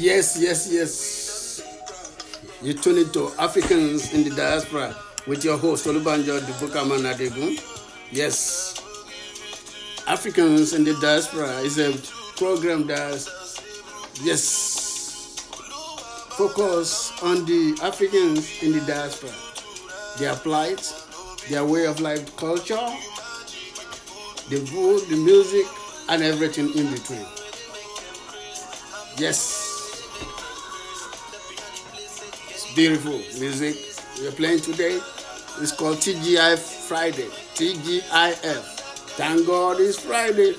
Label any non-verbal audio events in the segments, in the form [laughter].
Yes, yes, yes. You tune into Africans in the Diaspora with your host, Olubanjo Dubukaman Adegun. Yes. Africans in the Diaspora is a program that, yes, focus on the Africans in the diaspora, their plight, their way of life, culture, the food, the music, and everything in between. Yes. Beautiful music we're playing today. It's called TGI Friday. TGIF. Thank God it's Friday.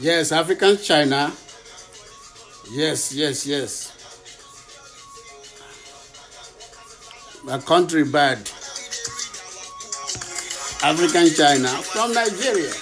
Yes, African China. Yes, yes, yes. My country bad. African China from Nigeria.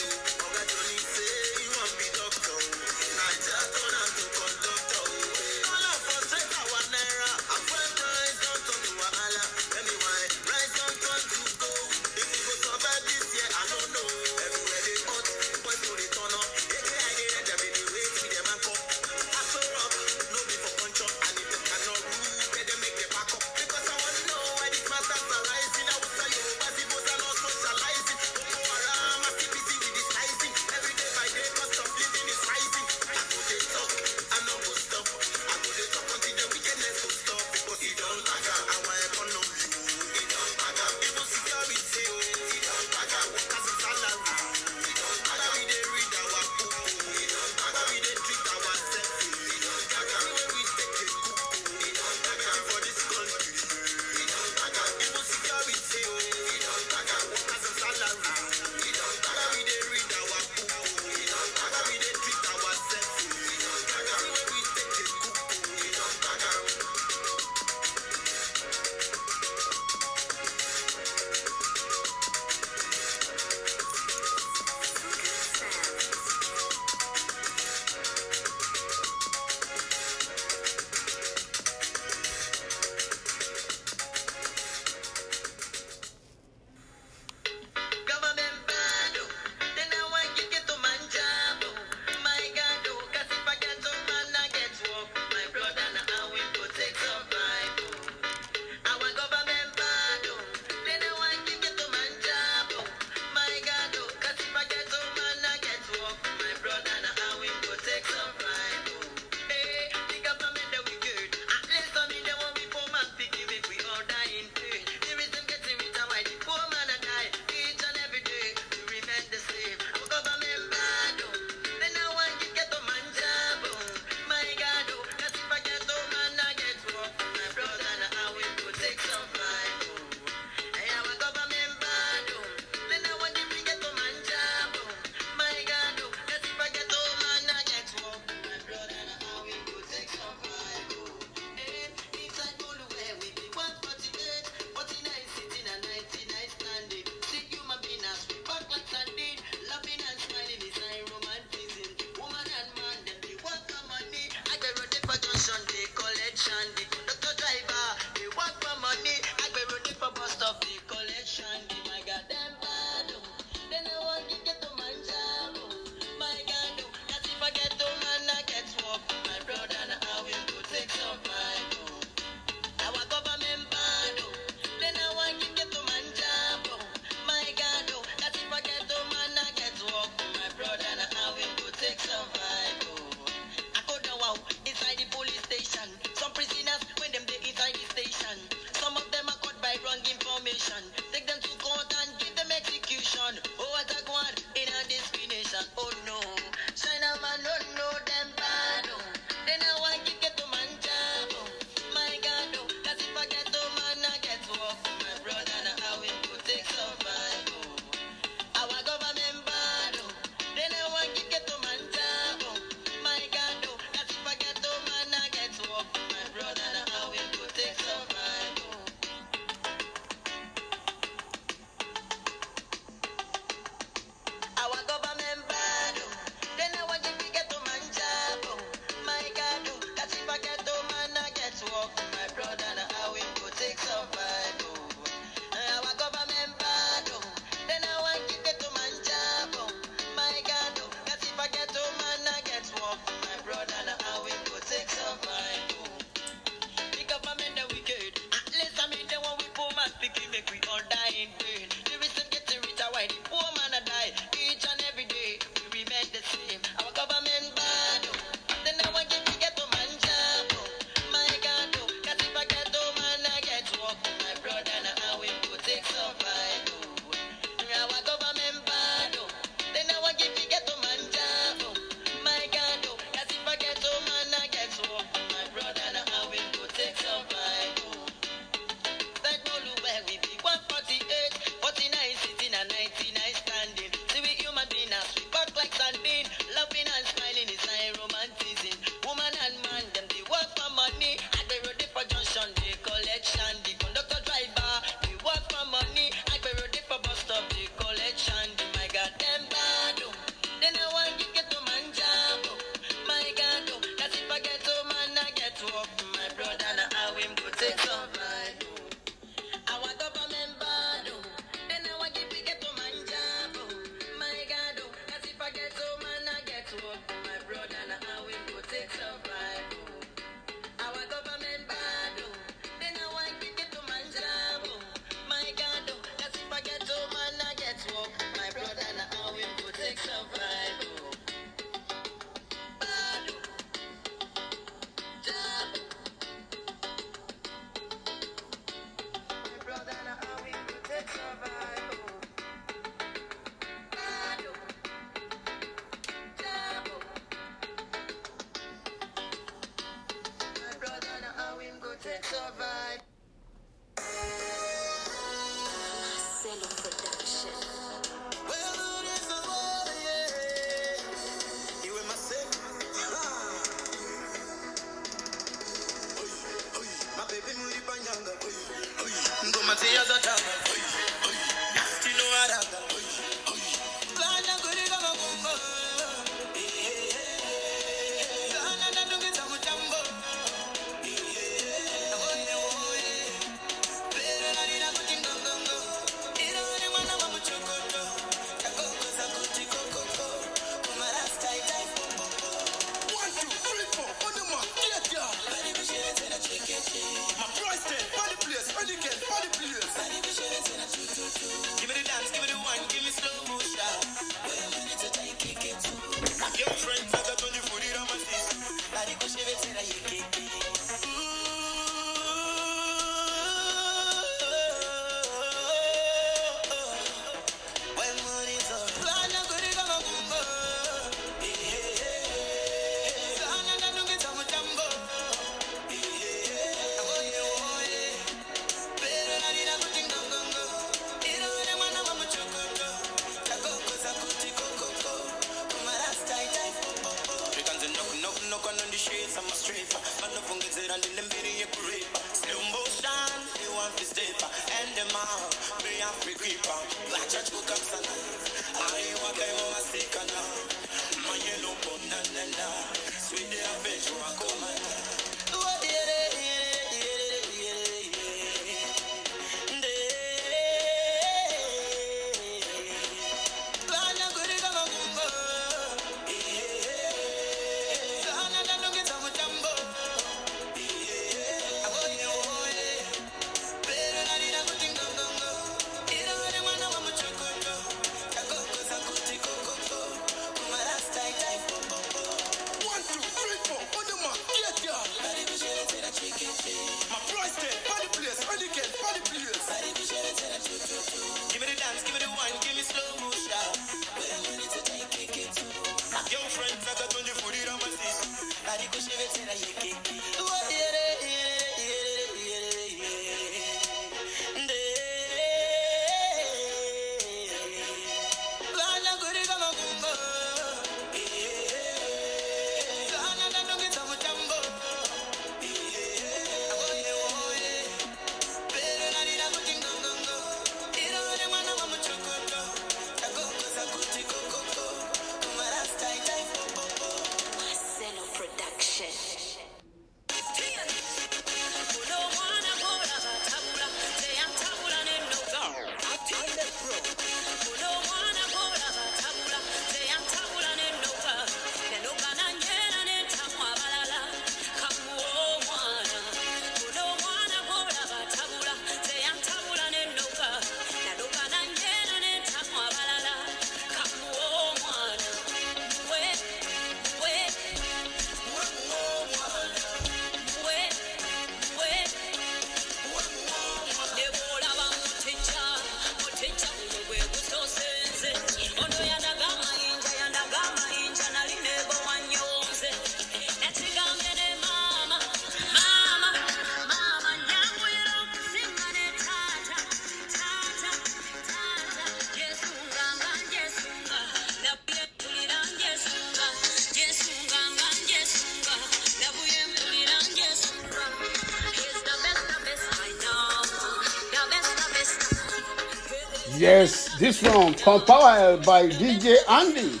This round compiled by DJ Andy.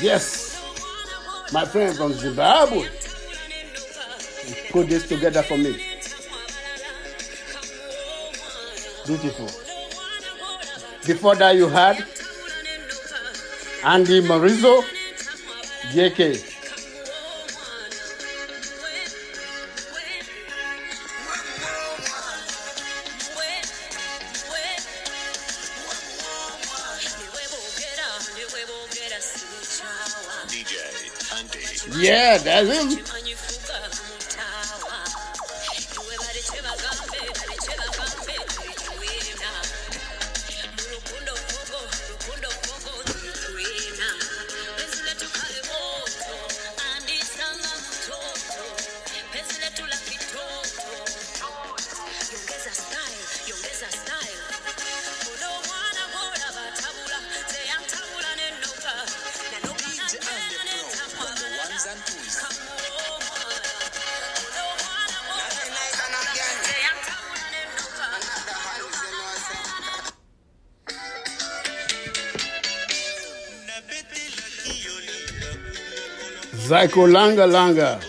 Yes, my friend from Zimbabwe. He put this together for me. Beautiful. Before that, you had Andy Marizo, JK. Yeah, that's it. Zaiko Langa Langa.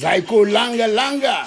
zay ko langalanga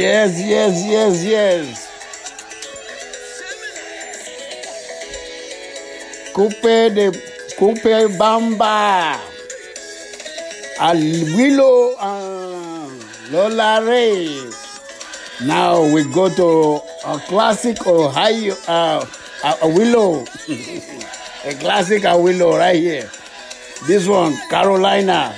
Yes, yes, yes, yes. Coupe de coupe bamba. Al willow and Lola Ray. Now we go to a classic Ohio uh, a [laughs] willow. a classic a willow right here. This one, Carolina.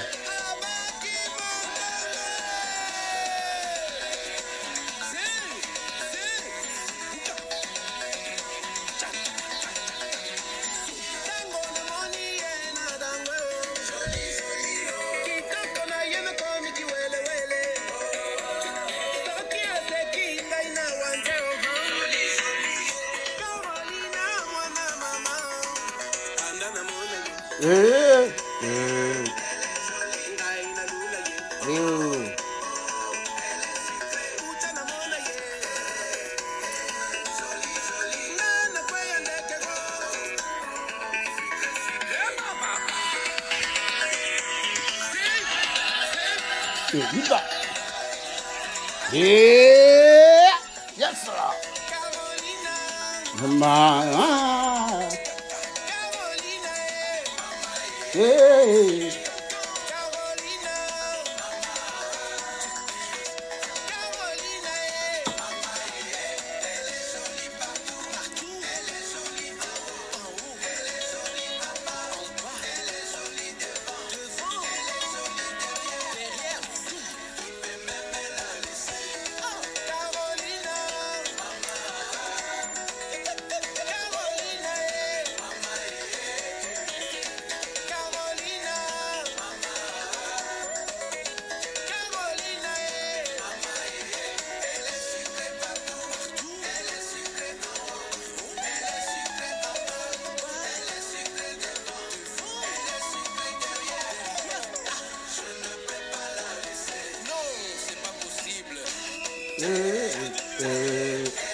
Yeah.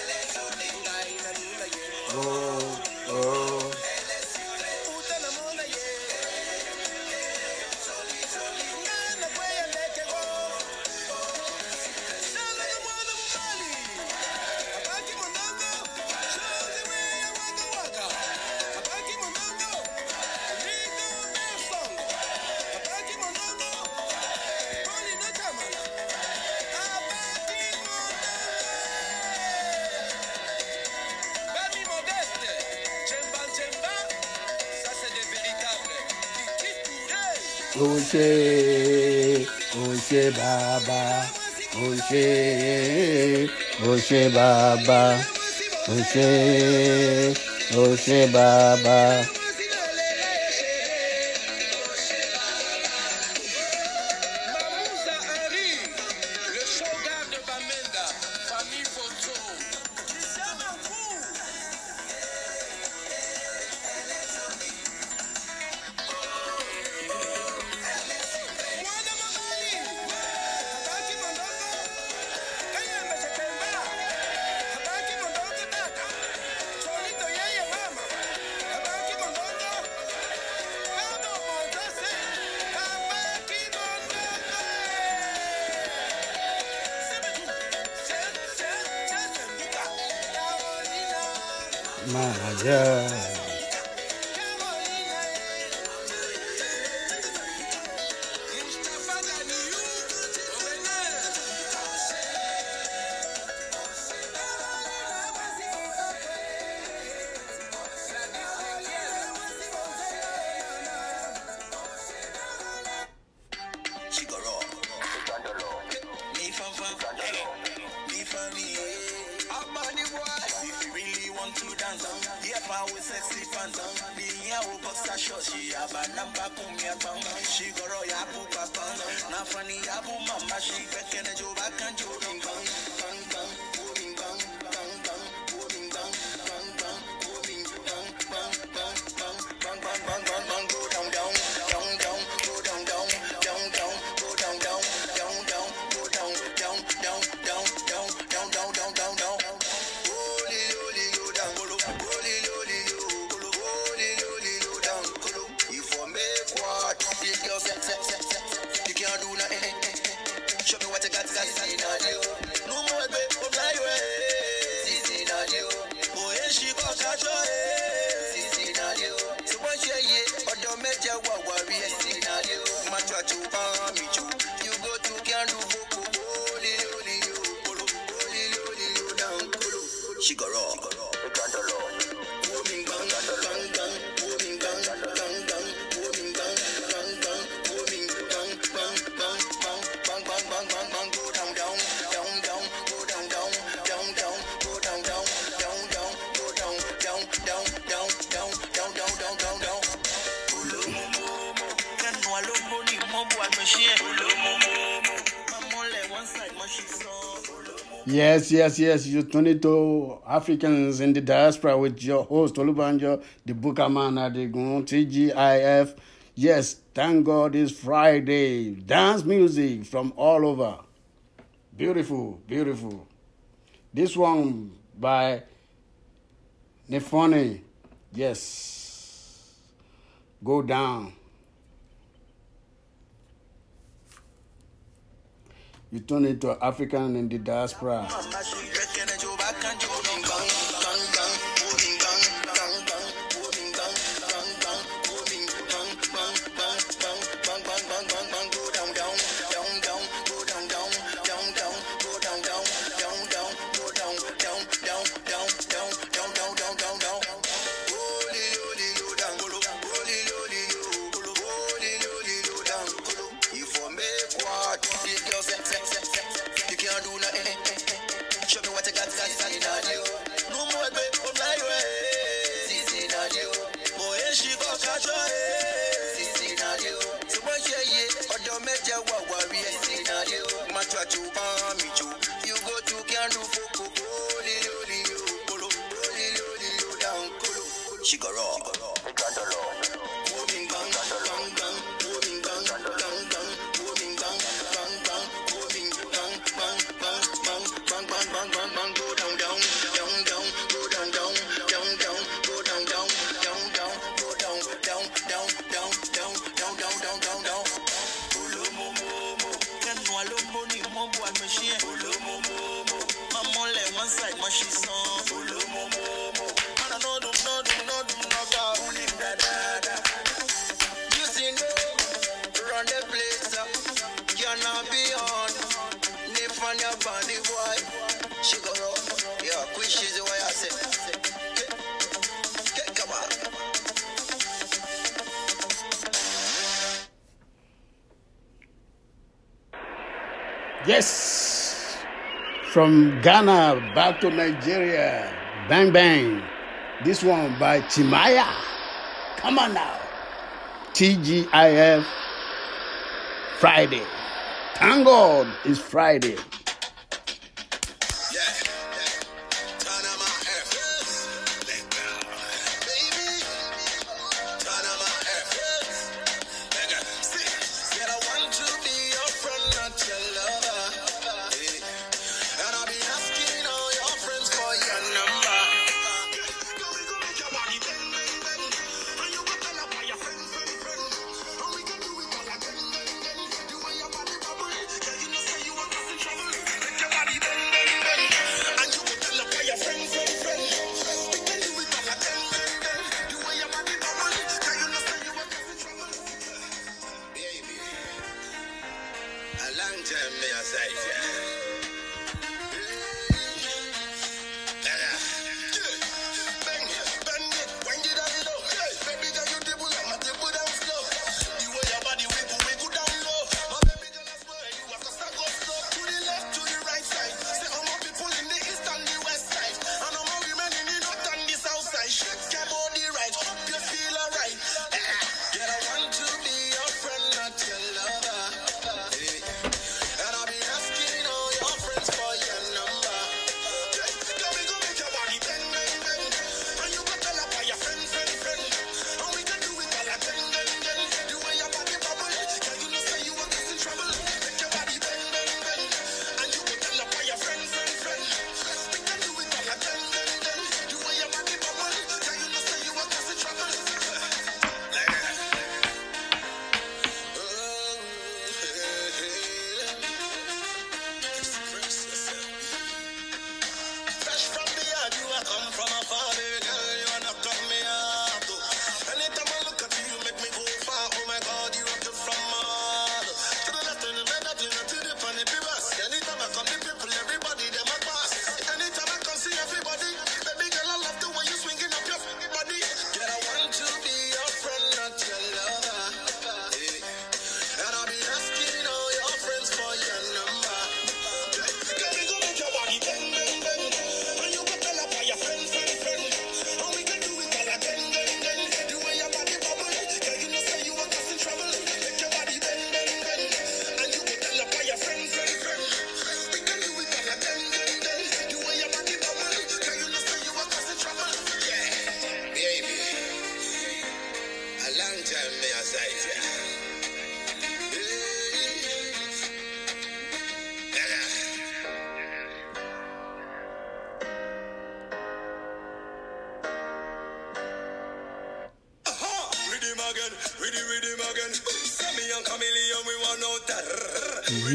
Oshe Baba, Oshe, Oshe Baba. shoshi yaba namba kumya bang shigoro yabu papa. Na funny yabu mama. Shi bekene jo bakan jo Yes, yes. You 22 Africans in the diaspora with your host, Olubanjo, Dubukaman Adegun, TGIF. Yes, thank God it's Friday. Dance music from all over. Beautiful, beautiful. This one by Nifoni. Yes. Go down. you turn into African in the diaspora. Yes. From Ghana back to Nigeria. Bang, bang. This one by Chimaya. Come on now. TGIF Friday. Thank God it's Friday.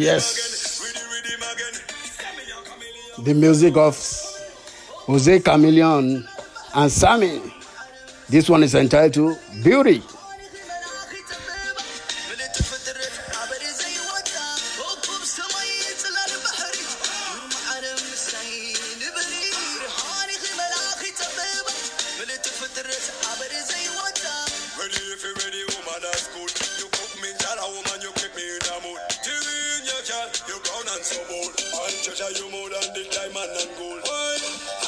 Yes. The music of Jose Chameleone and Sammy. This one is entitled Beauty. and some old. I treasure you more than the diamond and gold. Why?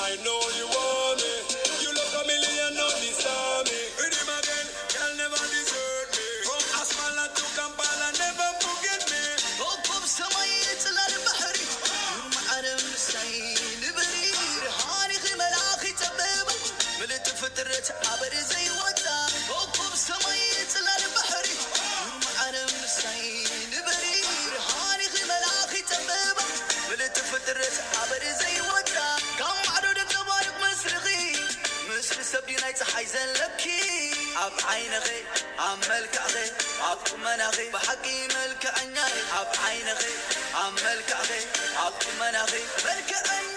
I know you want me. You look a million of this army. With him again, you'll never desert me. From Asmala to Kampala, never forget me. Oh, come somewhere, it's a lot of bahari. ما أنا من السعيد برير هاني غيم الأخي تبابا ملت فترة عبر زي وتر عب عينغي عم ملكعغي عب مناغي بحقي ملكعني عب عينغي عم ملكعغي عب مناغي ملكعني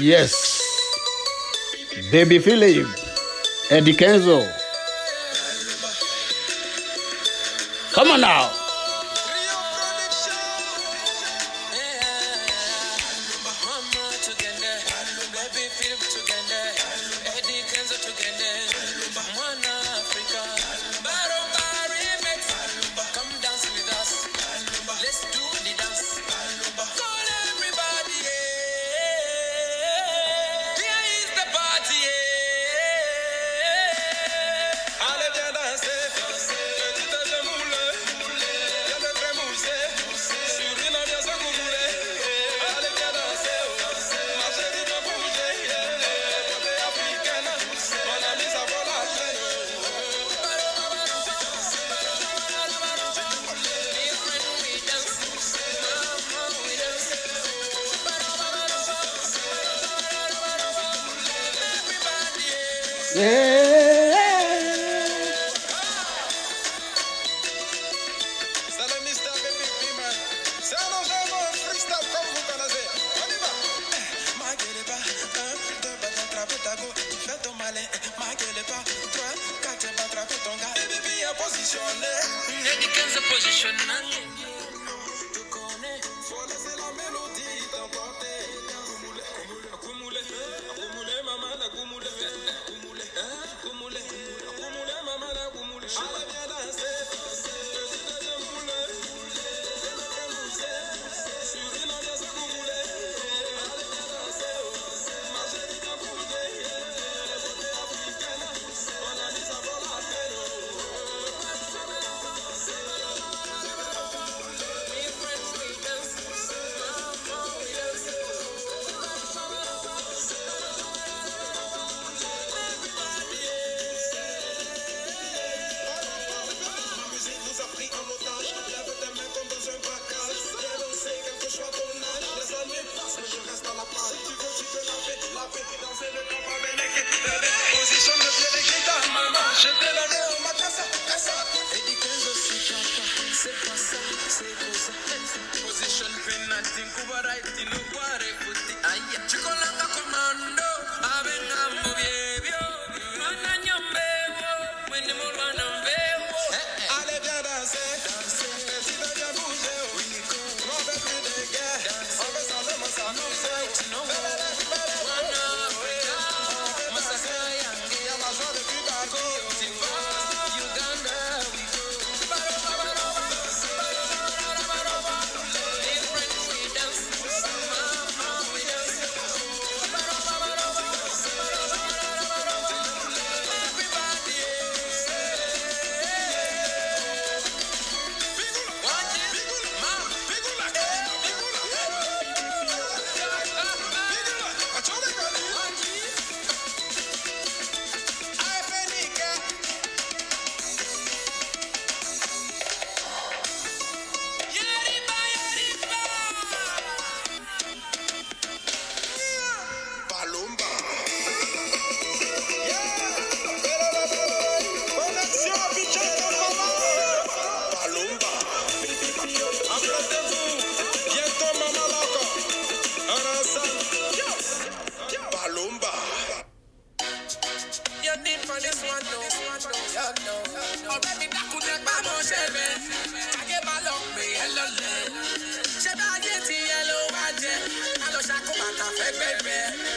Yes. Baby Philip. Eddie Kenzo. Come on now.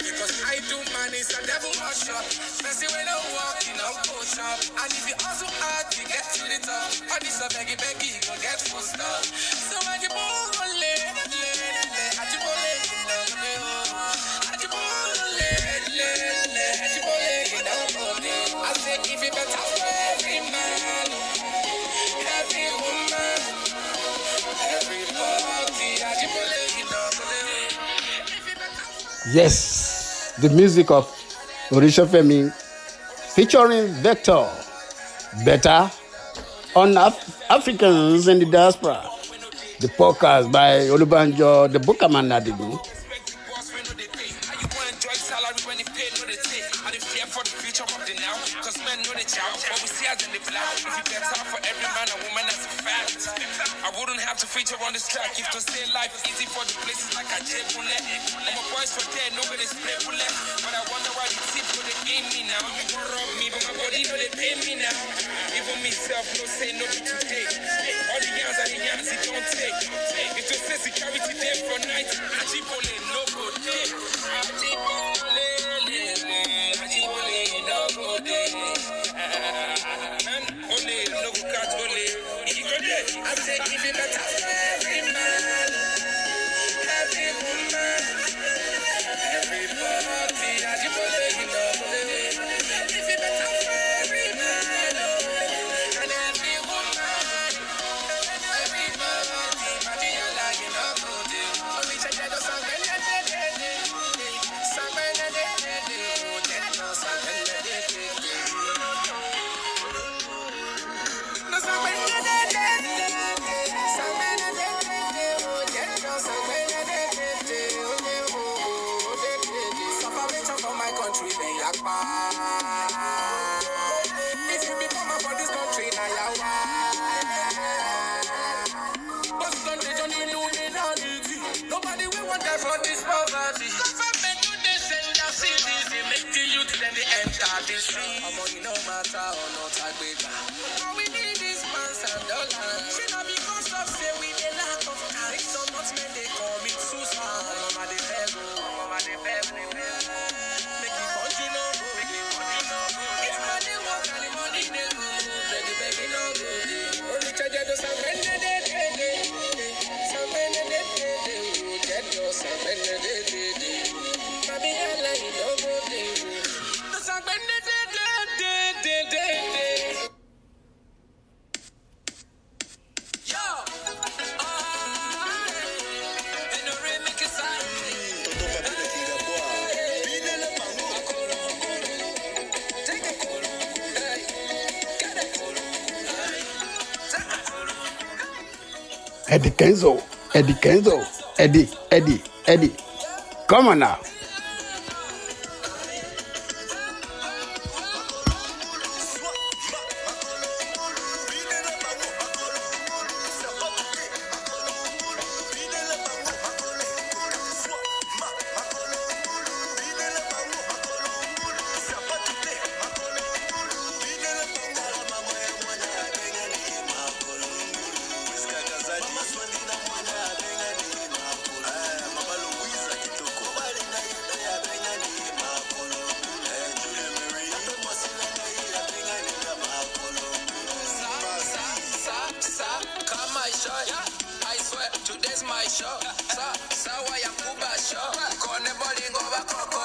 Because I do man a devil worship. person wey no work e no go chop. and if you hustle hard you get to the top. all this a beggy beggy you go get full stop. so ajibole le le ajibole le le o. Ajibole le le ajibole you know go dey. I say if you better. Yes, the music of Oritse Femi featuring Vector. Better on Af- Africans in the diaspora. The podcast by Olubanjo, the Bukaman the the the now, cause men know they chow. What we see as in the black, if you better for every man and woman, that's a fact. Wouldn't have to feature on this track if to say life easy for the places like a J bullet. I'm a boys for dead, nobody spray bullet. But I wonder why the tip no they aim me now. You want rob me, but my body no they pay me now. Even myself no say no be today. All the yams are the yams it don't take. If you say security there for night, Ajibole no go day. Ajibole, Ajibole no go day. Ole no go catch ole. I say if you better Eddie Kenzo, Eddie Kenzo, Eddie, Eddie, Eddie. Come on now. Show? Kone body go back, go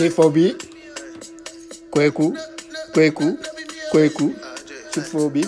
Chifobi, Kweku, Kweku, Kweku, Chifobi.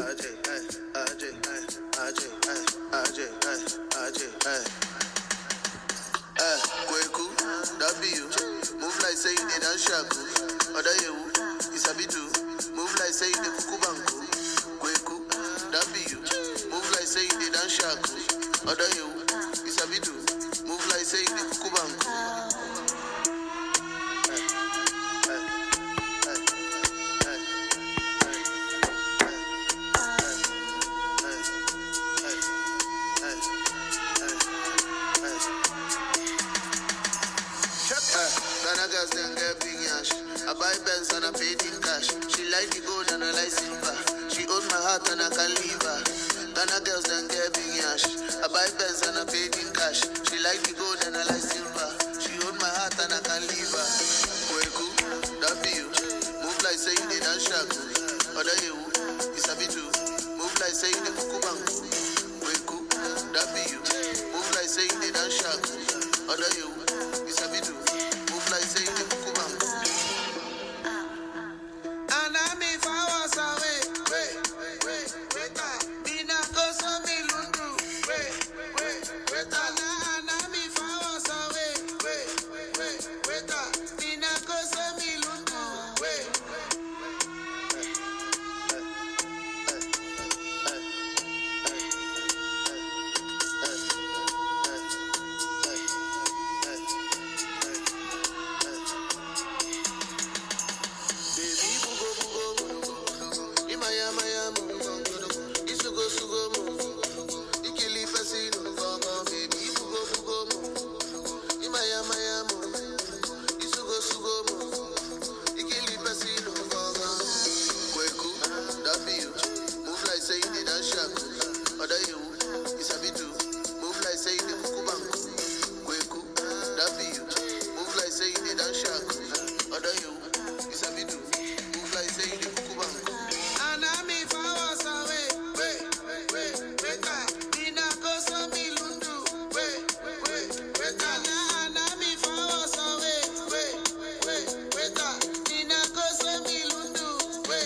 under you.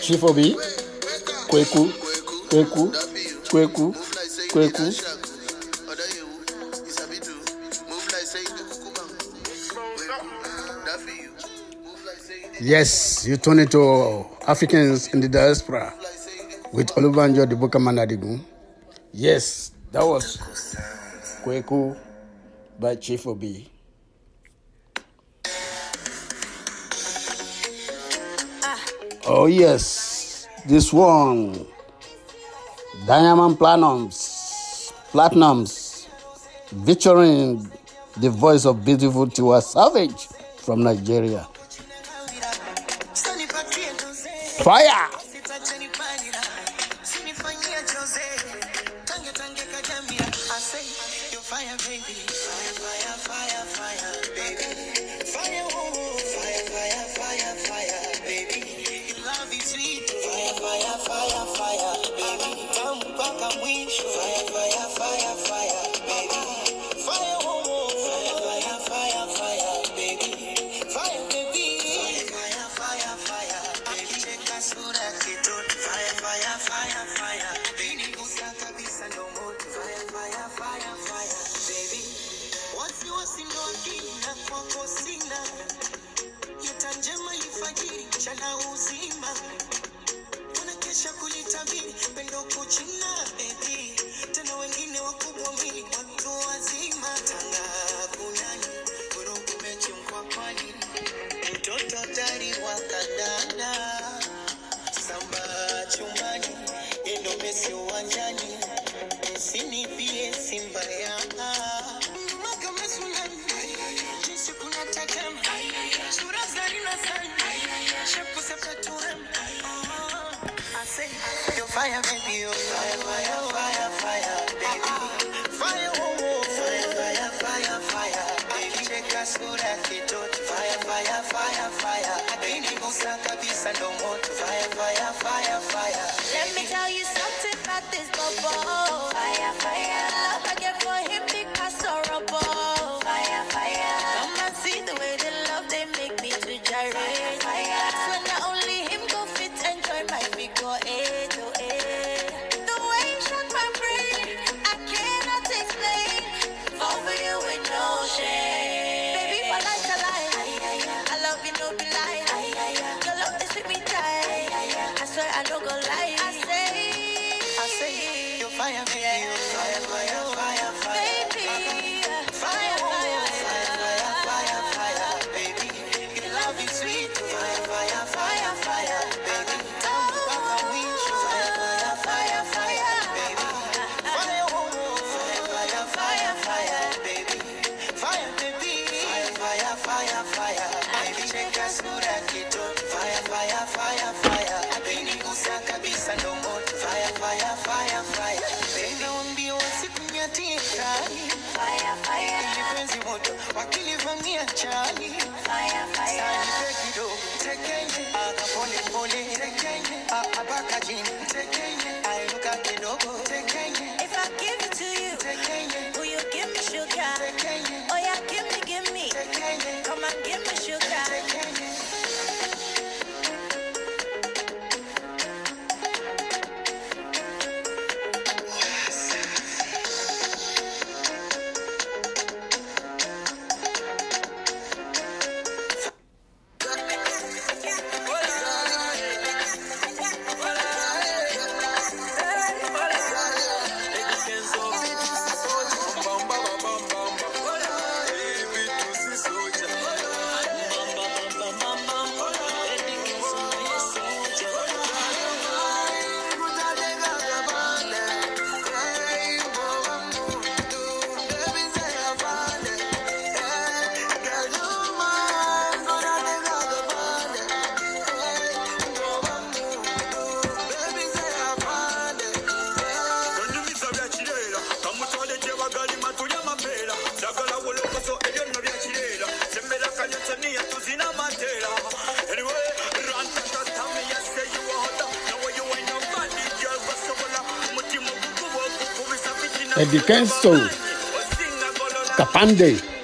Chief Obi, Kweku, Kweku, Kweku, Kweku. Yes, you turn it to Africans in the diaspora with Olubanjo the Diboka Manadigun. Yes, that was Kweku by Chief Obi. Oh, yes, this one Diamond Platnumz, Platinums, featuring the voice of beautiful Tiwa Savage from Nigeria. Fire! Okukubisa fitina Eddie Kenzo. osinga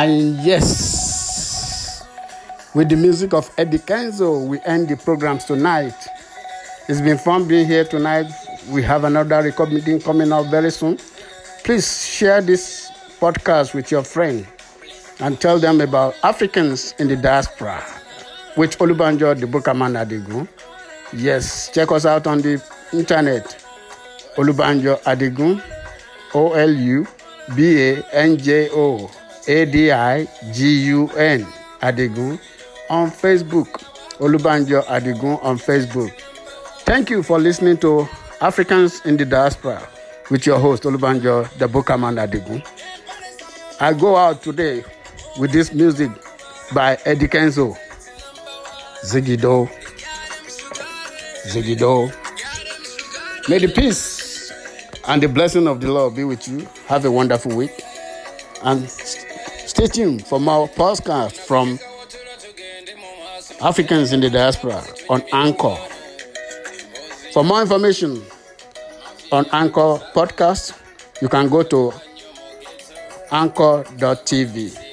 And yes, with the music of Eddie Kenzo, we end the programs tonight. It's been fun being here tonight. We have another recording coming up very soon. Please share this podcast with your friend and tell them about Africans in the diaspora with Olubanjo the Bukaman Adigun. Yes, check us out on the internet. Olubanjo Adigun, O L U B A N J O A D I G U N Adigun on Facebook. Olubanjo Adigun on Facebook. Thank you for listening to Africans in the Diaspora with your host Olubanjo the Bukaman Adigun. I go out today with this music by Eddie Kenzo. Ziggy-Do. Ziggy-Do. May the peace and the blessing of the Lord be with you. Have a wonderful week. And stay tuned for more podcasts from Africans in the Diaspora on Anchor. For more information on Anchor podcast, you can go to anchor.tv.